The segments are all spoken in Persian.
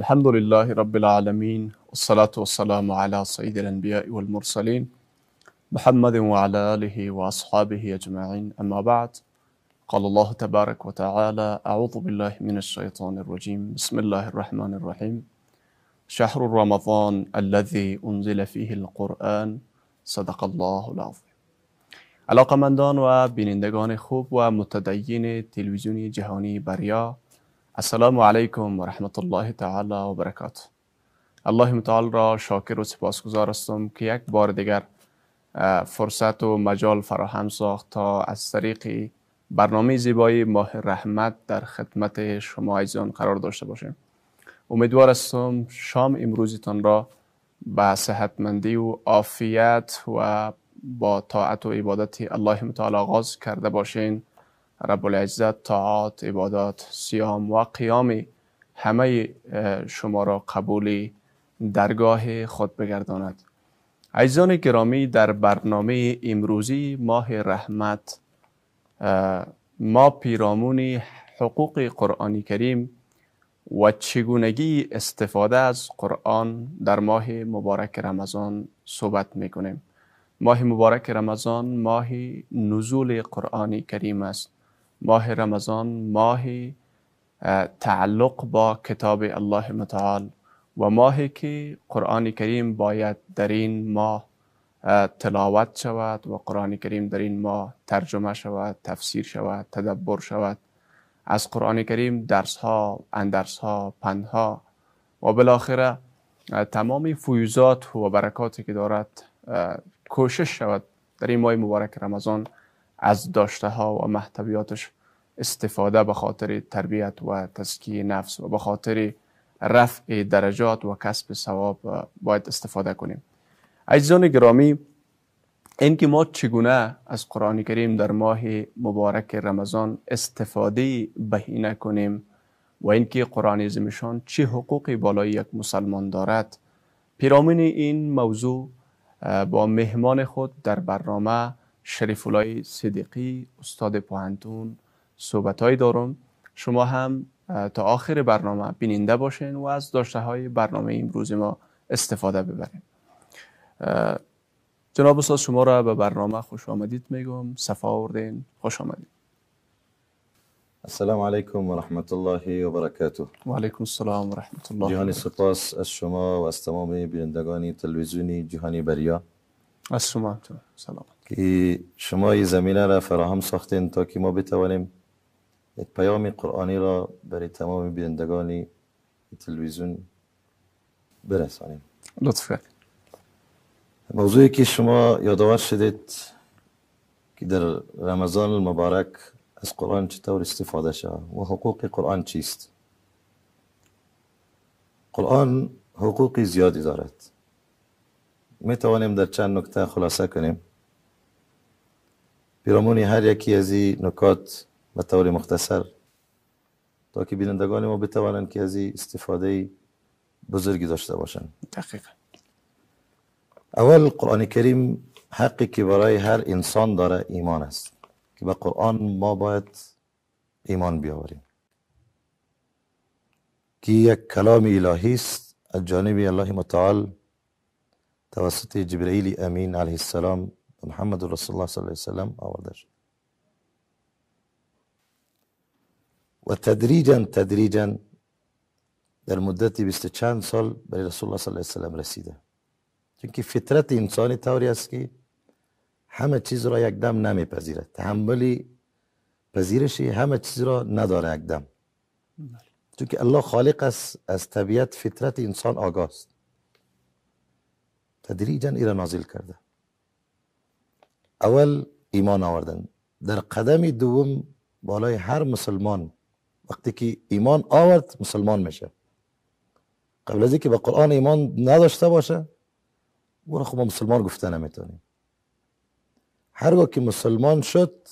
الحمد لله رب العالمين والصلاة والسلام على سيد الأنبياء والمرسلين محمد وعلى آله وأصحابه أجمعين أما بعد قال الله تبارك وتعالى أعوذ بالله من الشيطان الرجيم بسم الله الرحمن الرحيم شهر رمضان الذي أنزل فيه القرآن صدق الله العظيم علاقمندان و بینندگان خوب و متدین تلویزیونی جهانی بریا السلام علیکم و رحمت الله تعالی و برکاته الله متعال را شاکر و سپاسگزار هستم که یک بار دیگر فرصت و مجال فراهم ساخت تا از طریق برنامه زیبایی ماه رحمت در خدمت شما عزیزان قرار داشته باشیم امیدوار هستم شام امروزتان را به صحتمندی و عافیت و با طاعت و عبادت الله متعال آغاز کرده باشین رب العزت طاعات عبادات سیام و قیام همه شما را قبول درگاه خود بگرداند. عزیزان گرامی در برنامه امروزی ماه رحمت ما پیرامون حقوق قرآنی کریم و چگونگی استفاده از قرآن در ماه مبارک رمضان صحبت می‌کنیم. ماه مبارک رمضان ماه نزول قرآن کریم است. ماه رمضان ماه تعلق با کتاب الله متعال و ماهی که قرآن کریم باید در این ماه تلاوت شود و قرآن کریم در این ماه ترجمه شود تفسیر شود تدبر شود. از قرآن کریم درس ها اندرس ها پند ها و بالاخره تمام فیوزات و برکاتی که دارد کوشش شود. در این ماه مبارک رمضان از داشته ها و محتویاتش استفاده به خاطر تربیت و تزکیه نفس و به خاطر رفع درجات و کسب ثواب باید استفاده کنیم. عزیزان گرامی اینکه ما چگونه از قرآن کریم در ماه مبارک رمضان استفاده بهینه کنیم و اینکه قرآن عظیمشان چه حقوقی بالای یک مسلمان دارد پیرامون این موضوع با مهمان خود در برنامه شریف الله صدیقی استاد پوهنتون صحبت های دارم. شما هم تا آخر برنامه بیننده باشین و از داشته های برنامه امروز ما استفاده ببرین. جناب استاد شما را به برنامه خوش آمدید میگم. صفا آوردین خوش آمدید. السلام علیکم و رحمت الله و برکاته. و علیکم السلام و رحمت الله جهانی سپاس از شما و از تمام بینندگان تلویزیونی جهانی بریا. از شما سلام. که شما این زمینه را فراهم ساختین تا که ما بتوانیم یک پیام قرآنی را برای تمام بینندگان تلویزیون برسانیم. لطفا. موضوعی که شما یادآور شدید که در رمضان المبارک از قرآن چطور استفاده شود و حقوق قرآن چیست؟ قرآن حقوق زیادی دارد. می توانیم در چند نکته خلاصه کنیم. پیرامون هر یکی از این نکات به طور مختصر. تا که بینندگان ما بتوانند که از این استفاده بزرگی داشته باشند. دقیقا. اول قرآن کریم حقی که برای هر انسان داره ایمان است. که به قرآن ما باید ایمان بیاوریم. که یک کلام الهی است. از جانب الله متعال توسط جبرئیل امین علیه السلام محمد رسول الله صلی الله علیه وسلم آورده شد و تدریجا تدریجا در مدت بیست چند سال برای رسول الله صلی الله علیه وسلم رسیده. چون که فطرت انسانی طوری است که همه چیز را یک دم نمیپذیرد. تحملی پذیرشی همه چیز را نداره یک دم. چون که الله خالق است از طبیعت فطرت انسان آگاه است. تدریجا ایرا نازل کرده. اول ایمان آوردن. در قدم دوم بالای هر مسلمان وقتی که ایمان آورد مسلمان میشه. قبل از اینکه به قرآن ایمان نداشته باشه او خب مسلمان گفته نمی‌تونیم. هرگاه که مسلمان شد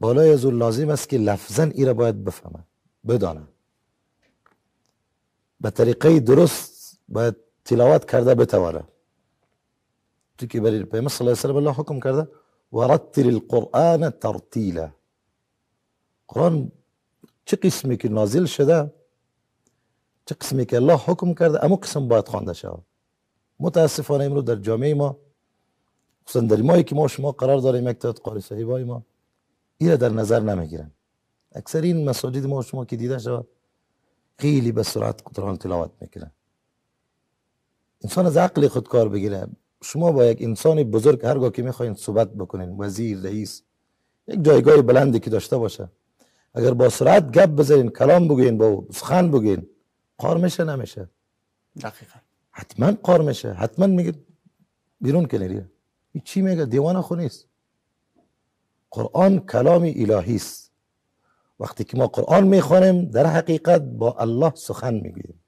بالای از لازم است که لفظا ای را باید بفهمه بدانه. به طریقه درست باید تلاوت کرده بتوانه. پیامبر صلی الله علیه و الله حکم کرده ورتل القرآن ترتیلا قرآن چه قسمی که نازل شده؟ چه قسمی که الله حکم کرده؟ امو قسم باید خوانده شود. متاسفانه امروز در جامعه ما خصوصا در ماهی که ما شما قرار داریم یک تعداد قاری صاحبای ما این در نظر نمیگیرن. اکثر این مساجد ما شما که دیده شود خیلی به سرعت قرآن تلاوت میکنن. انسان از عقل خود کار بگیره. شما با یک انسان بزرگ هرگاه که می‌خواین صحبت بکنین وزیر رئیس یک جایگاه بلندی که داشته باشه. اگر با سرعت گپ بزنین کلام بگوین با سخن بگین قار میشه نمیشه؟ دقیقا. حتما قار میشه. حتما میگه بیرون کنی این چی میگه؟ دیوان خو نیست. قرآن کلام الهی است. وقتی که ما قرآن می‌خوانیم در حقیقت با الله سخن می‌گوییم.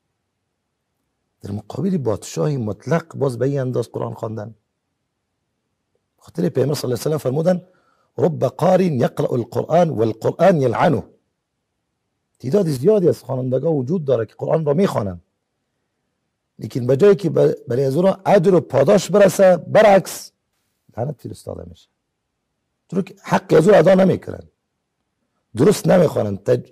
در مقابل بادشاهی مطلق باز به این انداز قرآن خواندن. خاطر پیامبر صلی الله علیه فرمودن رب قاری یقرأ القرآن والقرآن یلعنه. تعداد زیادی از خوانندگان وجود داره که قرآن را می‌خوانند. لیکن به جایی که برای از و پاداش برسه برعکس لعنت فرستاده میشه. چون حق از ادا نمی‌کنن درست نمی‌خوانن تج...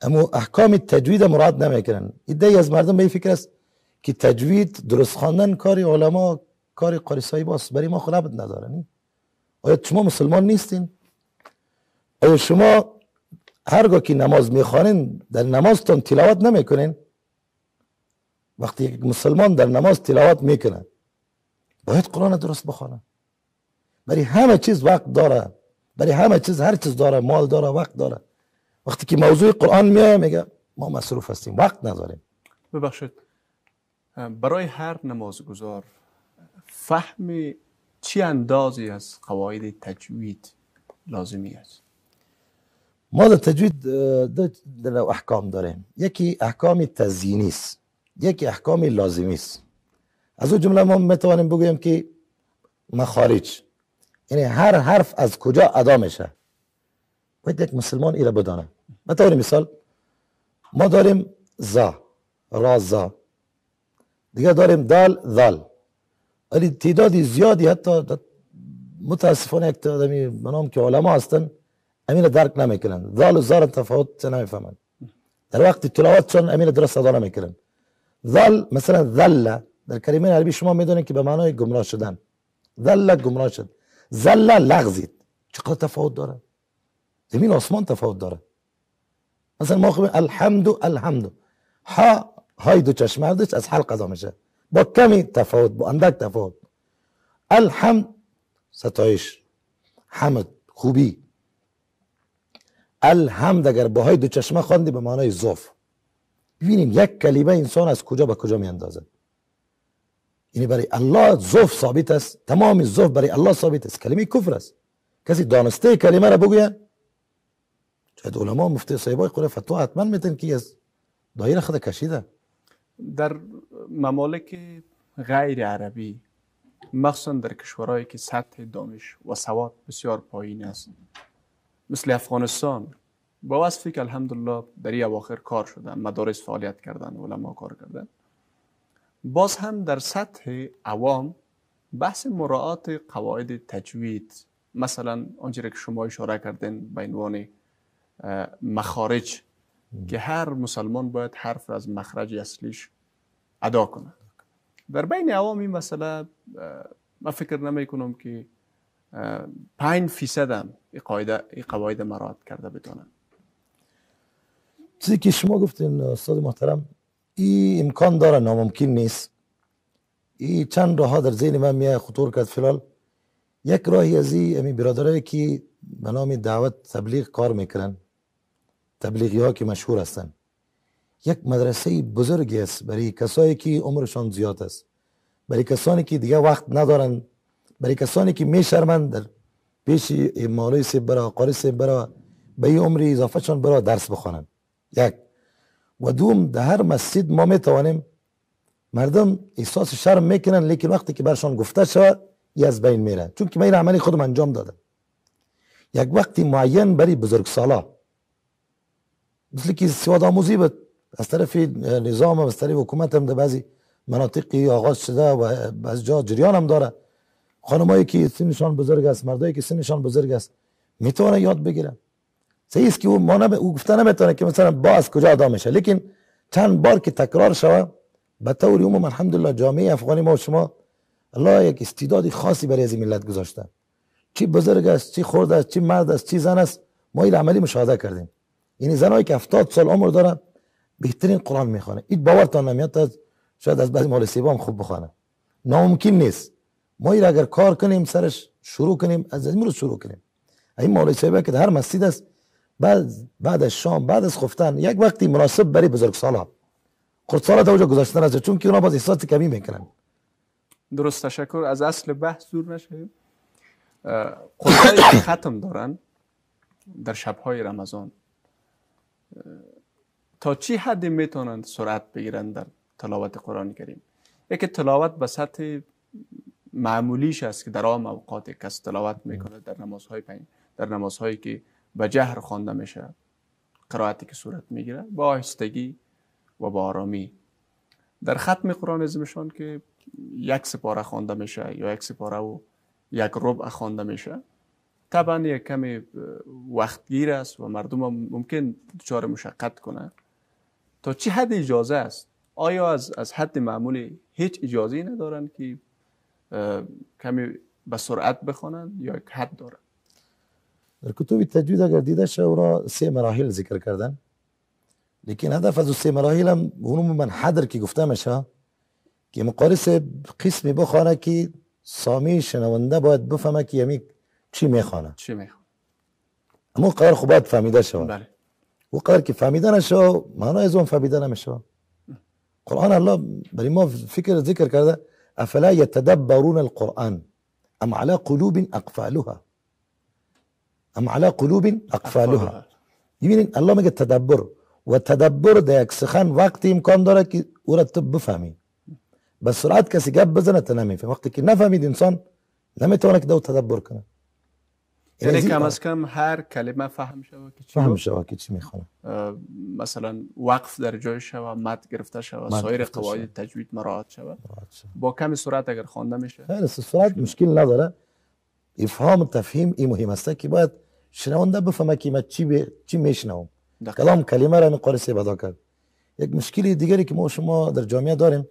اما احکام تجوید مراد نمی‌کنن ایده از مردم به این فکر است. که تجوید درست خواندن کاری علما کاری قاری صاحب است برای ما خلابت نداره آیا شما مسلمان نیستین؟ آیا شما هرگاه که نماز می‌خوانین در نمازتون تلاوت نمی‌کنین؟ وقتی یک مسلمان در نماز تلاوت می‌کنه باید قرآن درست بخوانه برای همه چیز وقت داره. برای همه چیز هر چیز داره مال داره وقت داره. وقتی که موضوع قرآن میاد میگه ما مصروف هستیم. وقت نداریم ببخشید. برای هر نمازگزار فهم چی اندازی از قواعد تجوید لازمی است؟ ما در تجوید در احکام داریم. یکی احکام تزیینی است. یکی احکام لازمی است. از اون جمله ما می‌توانیم بگوییم که مخارج یعنی هر حرف از کجا ادا میشه؟ باید یک مسلمان ایره بدانه. به مثال ما داریم زا را زا. دیگه داریم دال ذال ولی تعدادی زیادی حتی متاسفانه یک تعدادی منام که علما هستن امین درک نمی‌کنن ذال و زار تفاوت نمی‌فهمن. در وقت تلاوت چون امین درست ادا نمی‌کنن ذال مثلا ذل در کلمه عربی شما می‌دونید که به معنای گمراه شدن. ذل گمراه شد. ذل لغزید. چقدر تفاوت داره؟ زمین آسمان تفاوت داره. مثلا ما خوبیم الحمد الحمد ها های دو چشم از حلق ادا میشه. با کمی تفاوت با اندک تفاوت. الحمد ستایش. حمد خوبی. الحمد اگر با های دو چشمه خواندی به معنای زوف ببینیم یک کلمه انسان از کجا به کجا می اندازد یعنی برای الله زوف ثابت است تمام زوف برای الله ثابت است. کلمه کفر است. کسی دانسته کلمه را بگوید. شاید علما مفتی صاحبای قره فتوا حتما میتن که از دایره خود کشیده. در ممالک غیر عربی مخصوصا در کشورهایی که سطح دانش و سواد بسیار پایین است. مثل افغانستان با وصفی که الحمدلله در این اواخر کار شدن مدارس فعالیت کردن علما کار کردن. باز هم در سطح عوام بحث مراعات قواعد تجوید مثلا آنچه که شما اشاره کردین به عنوان مخارج که هر مسلمان باید حرف از مخرج اصلیش ادا کنه در بین عوام این مسئله من فکر نمی کنم که پنج فیصد هم این قواعد مراد کرده بتونن. چیزی که شما گفتین استاد محترم این امکان داره ناممکن نیست. این چند راه در ذهن من میاد خطور کرد فلال یک راهی از این برادرایی که به نام دعوت تبلیغ کار می‌کنن تبلیغی ها که مشهور هستن. یک مدرسه بزرگی است برای کسایی که عمرشان زیاد است. برای کسانی که دیگه وقت ندارن. برای کسانی که میشرمند. در پیش مولوی سیب برا قاری سیب برا به این عمر اضافه چون برا درس بخوانند یک. و دوم در هر مسجد ما می‌توانیم مردم احساس شرم می‌کنن لیکن وقتی که برشان گفته شود یه از بین میره. چون که من عملی خودم انجام داده یک وقتی معین برای بزرگ سالا مثل که سواد آموزی بود. از طرف نظام و از طرف حکومت هم در بعضی مناطقی آغاز شده و از جا جریان هم داره. خانمایی که سنشان بزرگ است مردایی که سنشان بزرگ است می‌تونه یاد بگیرن صحیح است که او ما او گفته نمی‌تونه که مثلا با از کجا ادا میشه. لیکن چند بار که تکرار شوه به طور عموم الحمدلله جامعه افغانی ما و شما الله یک استعدادی خاصی برای از ملت گذاشته. چی بزرگ است چی خورد است چی مرد است چی زن است ما این عملی مشاهده کردیم. یعنی زنایی که 70 سال عمر دارن بهترین قرآن می‌خوانه این باورتان نمیاد از شاید از بعضی مال سیبا هم خوب بخوانه. ناممکن نیست. ما اگر کار کنیم سرش شروع کنیم از امروز شروع کنیم. این مولوی صاحب که هر مسجد است بعد بعد از شام بعد از خفتن یک وقتی مناسب برای بزرگ سالا. خود سالا اوجا گذاشتن از چون که اونا باز احساس کمی می‌کنن. درست تشکر. از اصل بحث دور قرآن که ختم دارن در شبهای رمضان. تا چی حدی می‌تونند سرعت بگیرند در تلاوت قرآن کریم؟ یکی تلاوت به سطح معمولیش است که در عام اوقات کس تلاوت می‌کنه در نمازهای پنج در نمازهایی که به جهر خوانده میشه قرائتی که صورت می‌گیره با آهستگی و با آرامی. در ختم قرآن عظیمشان که یک سپاره خوانده میشه یا یک سپاره و یک ربع خوانده میشه طبعا یک کمی وقتگیر است و مردم ممکن دچار مشقت کنه تا چه حد اجازه است؟ آیا از, از حد معمولی هیچ اجازه ندارن که کمی به سرعت بخوانند یا یک حد دارن؟ در کتب تجوید اگر دیده شه را سه مراحل ذکر کردن. لیکن هدف از سه مراحل هم اونم من حدر که گفته میشه که مقارس قسمی بخوانه که سامی شنونده باید بفهمه که یمی چی می‌خوانه؟ چی می‌خوانه؟ اما قرار خوب باید فهمیده شود بله. و قرار که فهمیده نشه معنای از اون فهمیده نمیشه. قرآن الله برای ما فکر ذکر کرده افلا يتدبرون القرآن؟ ام على قلوب اقفالها؟ ام على قلوب اقفالها؟ ببینید الله میگه تدبر. و تدبر در یک سخن وقتی امکان داره که او را تو بفهمی. به سرعت کسی گپ بزنه تو نمیفهم وقتی که نفهمید انسان نمی‌تونه که دو تدبر کنه. یعنی کم از کم هر کلمه فهم شود که چی فهم. شود که چی می‌خوانه مثلا وقف در جای شود مد گرفته مد سایر قواعد تجوید مراعات شود با کمی سرعت اگر خوانده میشه. خیلی سرعت مشکل نداره. افهام تفهیم این مهم است که باید شنونده بفهمه که من چی چی میشنوم. کلام کلمه را قاری بدا کرد. یک مشکلی دیگری که ما شما در جامعه داریم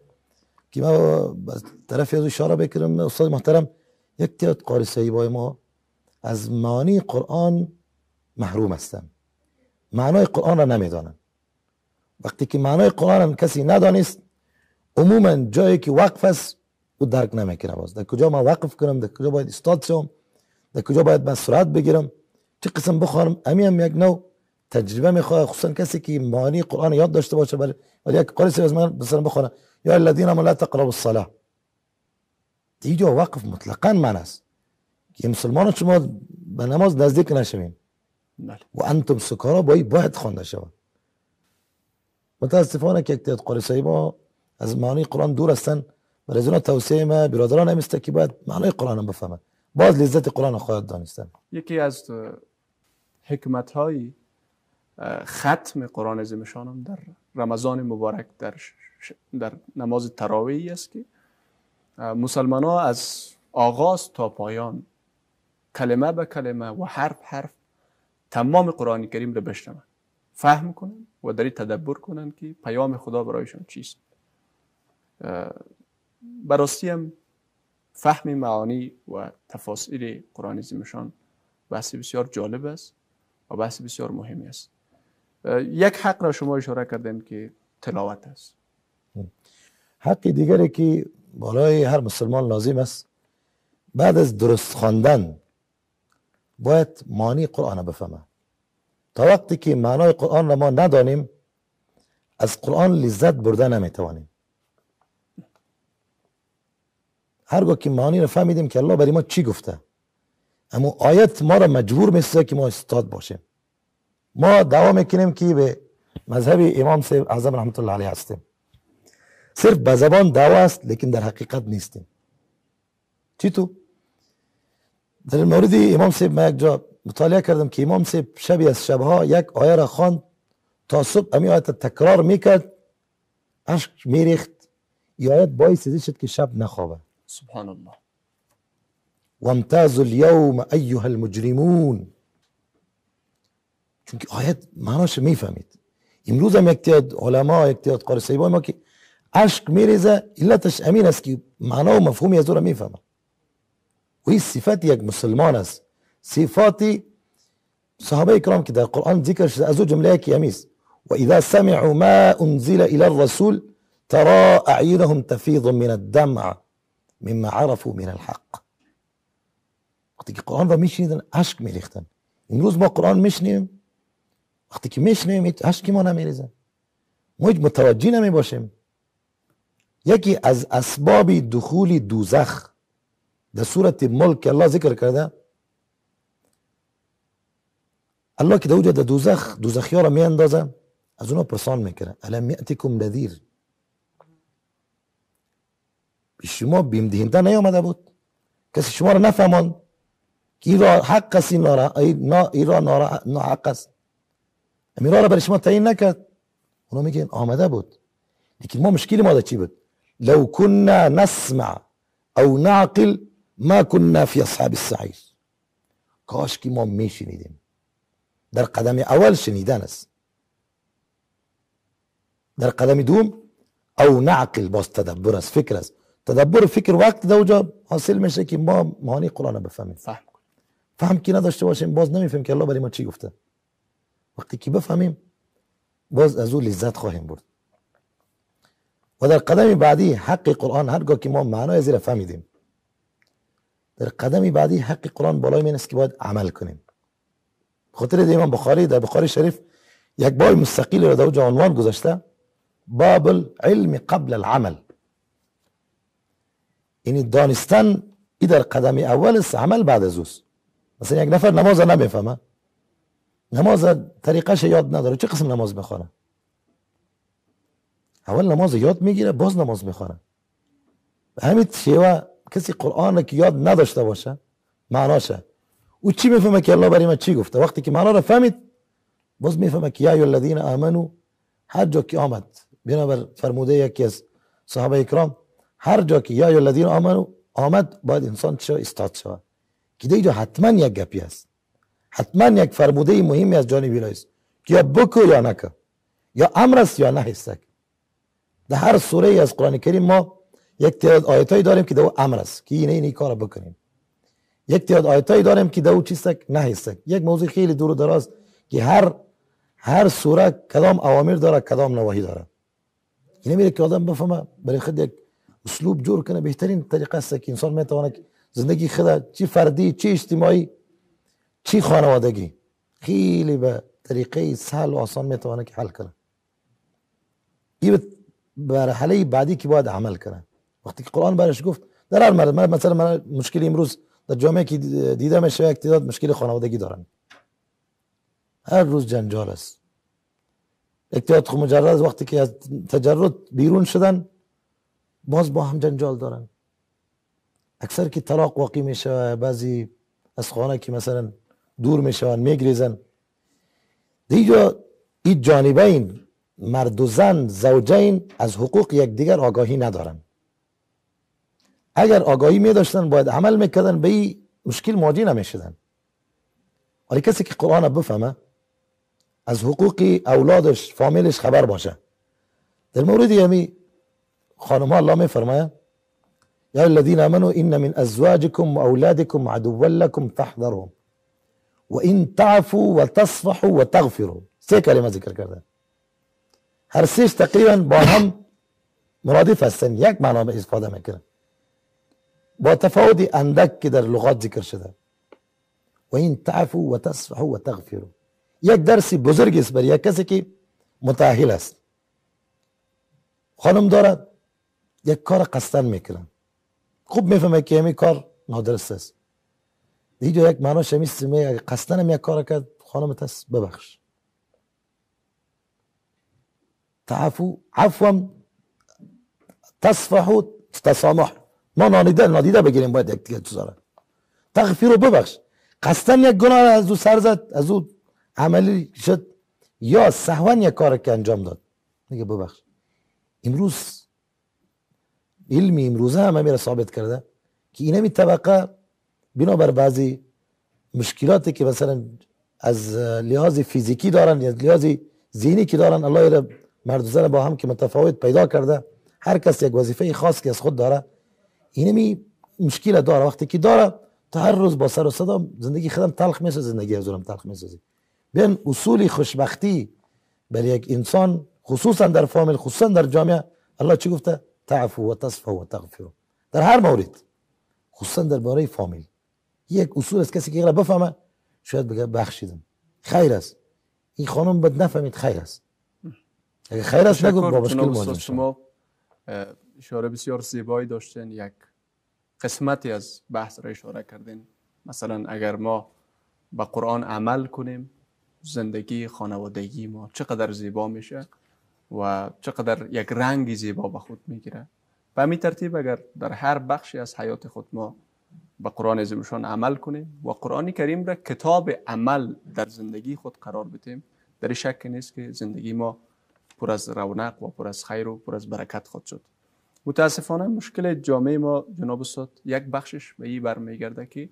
که ما طرف از اشاره بکنم استاد محترم یک تعداد قاری صاحبای ما از معانی قرآن محروم هستند معنای قرآن را نمی‌دانند وقتی که معنای قرآن را کسی ندانست عموما جایی که وقف است او درک نمی‌کنه باز در کجا ما وقف کنم؟ در کجا باید استاد شوم در کجا باید من سرعت بگیرم؟ چه قسم بخوانم؟ امی هم یک نوع تجربه می‌خواد خصوصا کسی که معانی قرآن یاد داشته باشه ولی یک قاری از من مثلا بخونه یا الذین لا تقربوا الصلاه دیجا وقف مطلقا من است. که مسلمان شما به نماز نزدیک نشوین بله و انتم سکارا باید باید خوانده شود متاسفانه که تعداد قاری ما از معانی قرآن دور هستن و از توصیه ما برادران همیسته که باید معنای قرآن هم بفهمن باز لذت قرآن خواهد دانستن یکی از حکمت های ختم قرآن عظیمشان هم در رمضان مبارک در, ش- در نماز تراویحی است که مسلمان ها از آغاز تا پایان کلمه به کلمه و حرف حرف تمام قرآن کریم رو بشنون. فهم کنن و در تدبر کنن که پیام خدا برایشان چیست. براستی هم فهم معانی و تفاصیل قرآن عظیمشان بحث بسیار جالب است و بحث بسیار مهمی است. یک حق را شما اشاره کردین که تلاوت است. حق دیگری که بالای هر مسلمان لازم است بعد از درست خواندن باید معنی قرآن را بفهمه. تا وقتی که معنای قرآن را ما ندانیم از قرآن لذت برده نمی‌توانیم. هرگاه که معنی را فهمیدیم که الله برای ما چی گفته اما آیت ما را مجبور می‌سازه که ما استاد باشیم. ما دعوا می‌کنیم که به مذهب امام صاحب اعظم رحمت الله علیه هستیم. صرف به زبان دعوا است لیکن در حقیقت نیستیم. چی تو؟ در مورد امام صاحب من یک جا مطالعه کردم که امام صاحب شبی از شبها یک آیه را خواند تا صبح امی آیت تکرار می‌کرد اشک میریخت این آیت باعث شد که شب نخوابه سبحان الله وامتازوا اليوم ایها المجرمون چون که آیت معناش می‌فهمید امروز هم اکتیاد علما اکتیاد قاری صحیبای ما که عشق میریزه علتش امین است که معنا و مفهومی از او را می‌فهمه وهي الصفات ياك مسلمانس صفاتي صحابي كرام كده القرآن ذكر أزوج يا ميس وإذا سمعوا ما أنزل إلى الرسول ترى أعينهم تفيض من الدمع مما عرفوا من الحق. وقت القرآن ده مش میشنیدن اشك میریختن امروز ما قرآن وقت كي مش نيم اشك ما نمیریزه ما هیچ متوجه نمیباشیم يكي از اسباب دخول دوزخ. در صورت ملک الله ذکر کرده الله در اوجه در دوزخ دوزخی ها را می اندازه از اونا پرسان میکنه ألم یأتکم نذیر شما بیم دهنده نیامده بود کسی شما را نفهماند که این را حق است این را این را ناحق است امیر را برای شما تعیین نکرد اونا میگن آمده بود لیکن ما مشکل ما چی بود لو كنا نسمع أو نعقل ما كنا في اصحاب السعیر کاش که ما میشنیدیم. در قدم اول شنیدن است. در قدم دوم او نعقل باز تدبر است فکر است. تدبر فکر وقت در اونجا حاصل میشه که ما معانی قرآن بفهمیم. فهم فهم که نداشته باشیم باز نمی‌فهمیم که الله برای ما چی گفته. وقتی که بفهمیم باز از او لذت خواهیم برد. و در قدم بعدی حق قرآن هرگاه که ما معنای زیر فهمیدیم. در قدم بعدی حق قرآن بالای من است که باید عمل کنیم. خاطر امام بخاری در بخاری شریف یک باب مستقیل را در اونجا عنوان گذاشته باب العلم قبل العمل. یعنی دانستن ای در قدم اول است عمل بعد از اوست. مثلا یک نفر نماز نمی‌فهمه. نماز طریقش یاد نداره چه قسم نماز بخونه اول نماز یاد می‌گیره باز نماز می‌خوانه. همین شیوه کسی قرآن که یاد نداشته باشه معناشه او چی می‌فهمه که الله برای من چی گفته؟ وقتی که معنا رو فهمید باز می‌فهمه که یا الذین آمنو هر جا که آمد. بنابر فرموده یکی از صحابه اکرام هر جا که یا الذین آمنو آمد باید انسان چه استاد شود؟ که دیجا حتما یک گپی است حتما یک فرموده مهمی از جانب الهی است. که یا بکو یا نکو یا امر است یا نه است. در هر سوره از قرآن کریم ما یک تعداد آیتایی داریم که دو امر است. که اینه این کار بکنیم. یک تعداد آیتایی داریم که دو چیستک نه یک موضوع خیلی دور و دراز که هر هر سوره کدام اوامر داره کدام نواهی داره. اینه میره که آدم بفهمه برای خود یک اسلوب جور کنه. بهترین طریقه است که انسان می‌تونه زندگی خود چی فردی چی اجتماعی چی خانوادگی خیلی به طریقه سهل و آسان می‌تونه که حل کنه. این مرحله بعدی که باید عمل کنه. وقتی قرآن برش گفت در هر مرحله مثلا من مشکلی امروز در جامعه که دیده میشه یک تعداد مشکل خانوادگی دارن. هر روز جنجال است. اکتیاد خود مجرد وقتی که از تجرد بیرون شدن باز با هم جنجال دارن. اکثر که طلاق واقع میشه بعضی از خانه که مثلا دور میشون میگریزن. دیجا این جانبین مرد و زن زوجین از حقوق یکدیگر آگاهی ندارن. اگر آگاهی می داشتن باید عمل می‌کردن به این مشکل مواجه نمی‌شدن. ولی کسی که قرآن بفهمه از حقوق اولادش فامیلش خبر باشه. در مورد یمی خانم الله می فرمایه یا الذين امنوا ان من ازواجكم واولادكم عدوا لكم فاحذرهم وان تعفوا وتصفحوا وتغفروا سه کلمه ذکر کرده. هر سیش تقریبا با هم مرادف هستن. یک معنا به استفاده می‌کنه. با تفاوت اندک که در لغات ذکر شده و این تعفو و تصفحو و تغفرو یک درسی بزرگ است برای یک کسی که متأهل است. خانم دارد یک کار قصدن می‌کنن خوب می‌فهمه که همین کار نادرست است. دیگه یک معنا شمیست می قصدن یک کار کرد خانم تس ببخش. تعفو عفوا تصفحو تسامح. ما نادیده نادیده بگیریم باید یک دیگه چیزا تغفیر رو ببخش. قصدن یک گناه از او سر زد از او عملی شد. یا سهوان یک کار که انجام داد. میگه ببخش. امروز علمی امروزه همه میره ثابت کرده که اینمی طبقه بنابر بعضی مشکلاتی که مثلا از لحاظ فیزیکی دارن یا لحاظ ذهنی که دارن الله را مرد زن با هم که متفاوت پیدا کرده هر کس یک وظیفه خاص که از خود داره اینمی مشکل داره. وقتی که داره تا هر روز با سر و صدا زندگی خودم تلخ می‌سازه زندگی از تلخ می‌سازه. بیان اصول خوشبختی برای یک انسان خصوصا در فامیل خصوصا در جامعه الله چی گفته؟ تعفو و تصفو و تغفرو در هر مورد خصوصا در باره فامیل. یک اصول است کسی که بفهمه شاید بگه بخشیدم. خیر است. این خانم بد نفهمید خیر است. اگه خیر است نگو با مشکل مواجه شما اشاره بسیار زیبایی داشتین. یک قسمتی از بحث را اشاره کردین. مثلا اگر ما به قرآن عمل کنیم زندگی خانوادگی ما چقدر زیبا میشه و چقدر یک رنگ زیبا به خود می‌گیره. به همین ترتیب اگر در هر بخشی از حیات خود ما به قرآن عظیمشان عمل کنیم و قرآن کریم را کتاب عمل در زندگی خود قرار بدیم در شک نیست که زندگی ما پر از رونق و پر از خیر و پر از برکت خود شد. متاسفانه مشکل جامعه ما جناب استاد یک بخشش به این برمیگرده که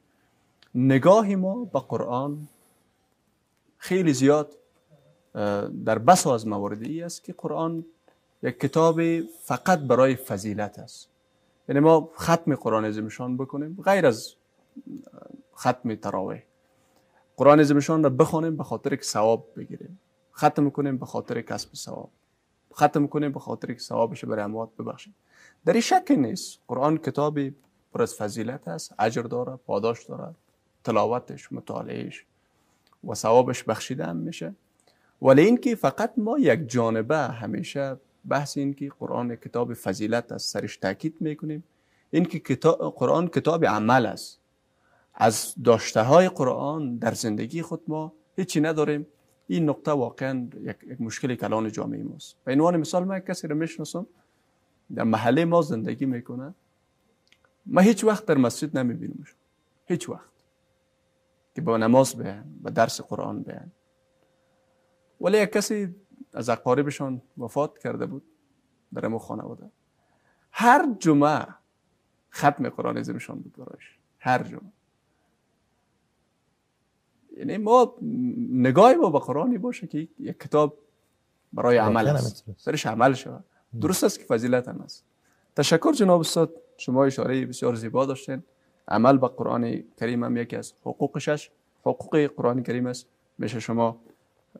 نگاه ما به قرآن خیلی زیاد در بس از مواردی است که قرآن یک کتاب فقط برای فضیلت است. یعنی ما ختم قرآن عظیمشان بکنیم غیر از ختم تراویح. قرآن عظیمشان را بخونیم به خاطر که ثواب بگیریم. ختم کنیم به خاطر کسب ثواب. ختم کنیم به خاطر که ثوابش برای اموات ببخشیم در این شک نیست. قرآن کتابی پر از فضیلت است. اجر داره پاداش داره تلاوتش مطالعهش و ثوابش بخشیده هم میشه. ولی اینکه فقط ما یک جانبه همیشه بحث این که قرآن کتاب فضیلت است سرش تاکید می‌کنیم. این که کتاب قرآن کتاب عمل است. از داشته های قرآن در زندگی خود ما هیچی نداریم. این نقطه واقعا یک, یک مشکل کلان جامعه ماست. به عنوان مثال من کسی رو می‌شناسم در محله ما زندگی می‌کنه. ما هیچ وقت در مسجد نمیبینمش هیچ وقت. که با نماز بیان با درس قرآن بیان. ولی یک کسی از اقاربشان وفات کرده بود در امو خانواده. هر جمعه ختم قرآن عظیمشان بود برایش. هر جمعه. یعنی ما نگاه ما به قرآنی باشه که یک کتاب برای عمل است. سرش عمل شود درست است که فضیلت هم است. تشکر جناب استاد. شما اشاره بسیار زیبا داشتین. عمل به قرآن کریم هم یکی از حقوقش حقوق قرآن کریم است. میشه شما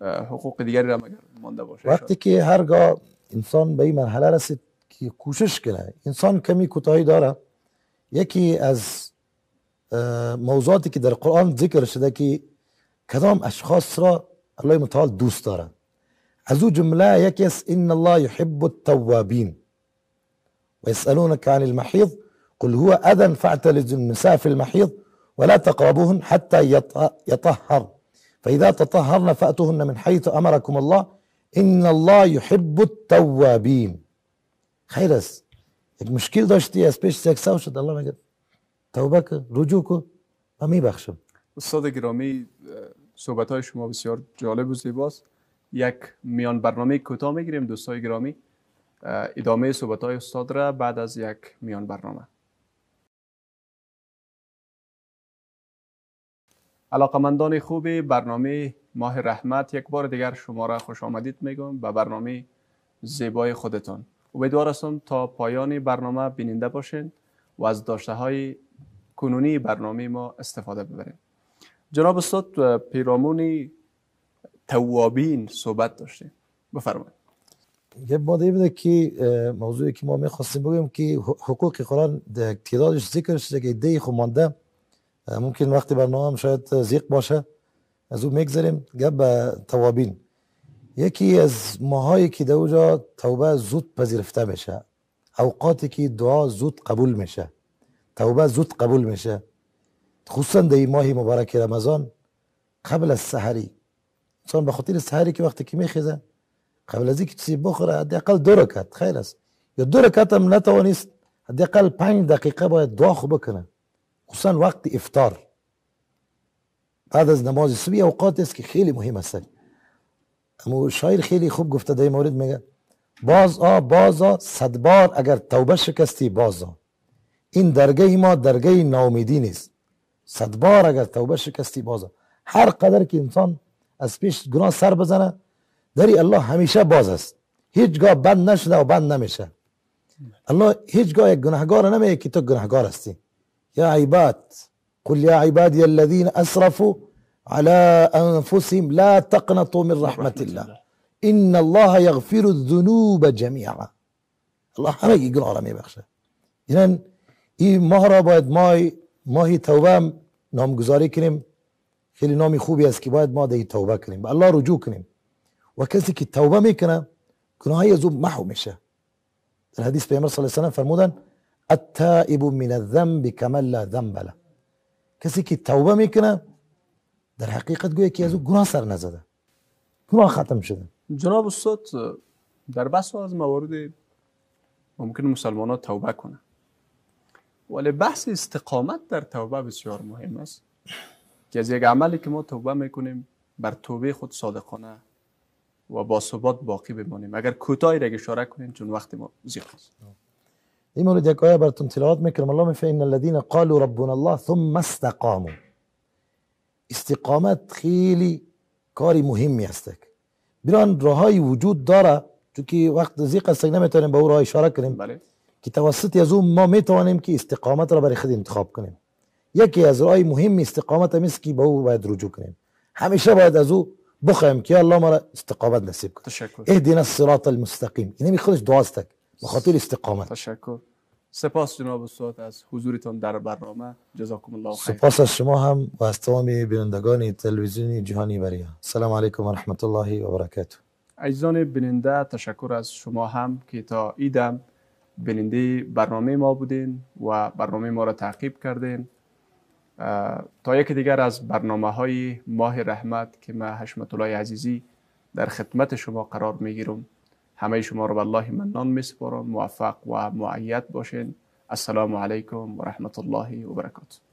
حقوق دیگری را مگر مانده باشه؟ وقتی که هرگاه انسان به این مرحله رسید که کوشش کنه انسان کمی کوتاهی داره. یکی از موضوعاتی که در قرآن ذکر شده که کدام أشخاص را الله متعال دوست داره از أو جملة یکی إن الله يحب التوابین ويسألونك عن المحيض قل هو أذى فاعتلزوا النساء في المحيض ولا تقربوهن حتى يطهر. فإذا تطهرن فأتوهن من حيث أمركم الله إن الله يحب التوابين. خیر است. یک مشکل داشتی از پیش سکساو شد. الله میگه توبه کن رجوع کن. و میبخشم. استاد گرامی صحبت های شما بسیار جالب و زیباست. یک میان برنامه کوتاه می‌گیریم دوستای گرامی. ادامه صحبت های استاد را بعد از یک میان برنامه. علاقمندان خوب برنامه ماه رحمت یک بار دیگر شما را خوش آمدید میگم به برنامه زیبای خودتان. امیدوار هستم تا پایان برنامه بیننده باشین و از داشته های کنونی برنامه ما استفاده ببرین. جناب استاد پیرامون توابین صحبت داشتیم. بفرمایید. یه ماده بده که موضوعی که ما می‌خواستیم بگیم که حقوق قرآن تعدادش ذکر شده که دی خو ممکن وقتی برنامه شاید زیق باشه از او می‌گذاریم گپ به توابین. یکی از ماهایی که در اونجا توبه زود پذیرفته میشه. اوقاتی که دعا زود قبول میشه. توبه زود قبول میشه. خصوصا در ماه مبارک رمضان قبل از سحری. انسان به خاطر سحری که وقتی که میخیزه قبل از اینکه چیزی بخوره حداقل دو رکعت خیر است. یا دو رکعت هم نتوانست حداقل پنج دقیقه باید دعا خوب بکنه. خصوصا وقت افطار. بعد از نماز صبح اوقات است که خیلی مهم است. اما شاعر خیلی خوب گفته در مورد میگه باز آ باز آ صد بار اگر توبه شکستی باز آ. این درگه ما درگه ناامیدی نیست. صد بار اگر توبه شکستی باز آ هر قدر که انسان از پیش گناه سر بزنه. دری الله همیشه باز است. هیچگاه بند نشده و بند نمیشه. الله هیچگاه یک گناهگار نمیگه که تو گناهگار هستی. یا عباد قل یا عبادی الذين اسرفوا على انفسهم لا تقنطوا من رحمة الله. ان الله يغفر الذنوب جميعا الله همه گناه را میبخشه. یعنی این ماه را باید ماه ماهی توبه هم نامگذاری کنیم. خیلی نامی خوبی است که باید ما این توبه کنیم. به الله رجوع کنیم. و کسی که توبه می‌کنه گناهی از او محو میشه. در حدیث پیامبر صلی الله علیه و فرمودن التائب من الذنب كمن لا ذنب له. کسی که توبه می‌کنه در حقیقت گویا که از او گناه سر نزده. گناه ختم شده. جناب استاد در بس از موارد ممکن مسلمان ها توبه کنه ولی بحث استقامت در توبه بسیار مهم است. که از یک عملی که ما توبه می‌کنیم بر توبه خود صادقانه و با ثبات باقی بمانیم اگر کوتاهی را اشاره کنیم چون وقت ما زیاد است. این مورد یک آیه براتون تلاوت می‌کنم الله میفه ان الذين قالوا ربنا الله ثم استقاموا. استقامت خیلی کاری مهمی است. بران راههای وجود داره چون که وقت زیق است نمی‌تونیم به او راه اشاره کنیم. بله. که توسط از اون ما می‌توانیم که استقامت را برای خود انتخاب کنیم. یکی از راه مهم استقامت هم است که به او باید رجوع کنیم. همیشه باید از او بخوایم که الله ما را استقامت نصیب کنه. تشکر. اهدنا الصراط المستقیم. اینمی خودش دعاست به خاطر استقامت. تشکر. سپاس جناب استاد از حضورتان در برنامه. جزاکم الله خیر. سپاس از شما هم و از تمام بینندگان تلویزیونی جهانی بریا. السلام علیکم و رحمت الله و برکاته. عزیزان بیننده تشکر از شما هم که تا ایدم بیننده برنامه ما بودین و برنامه ما را تعقیب کردین. تا یک دیگر از برنامه های ماه رحمت که من حشمت الله عزیزی در خدمت شما قرار می‌گیرم. همه شما را به الله منان میسپارم. موفق و معید باشین. السلام علیکم و رحمت الله و برکاته.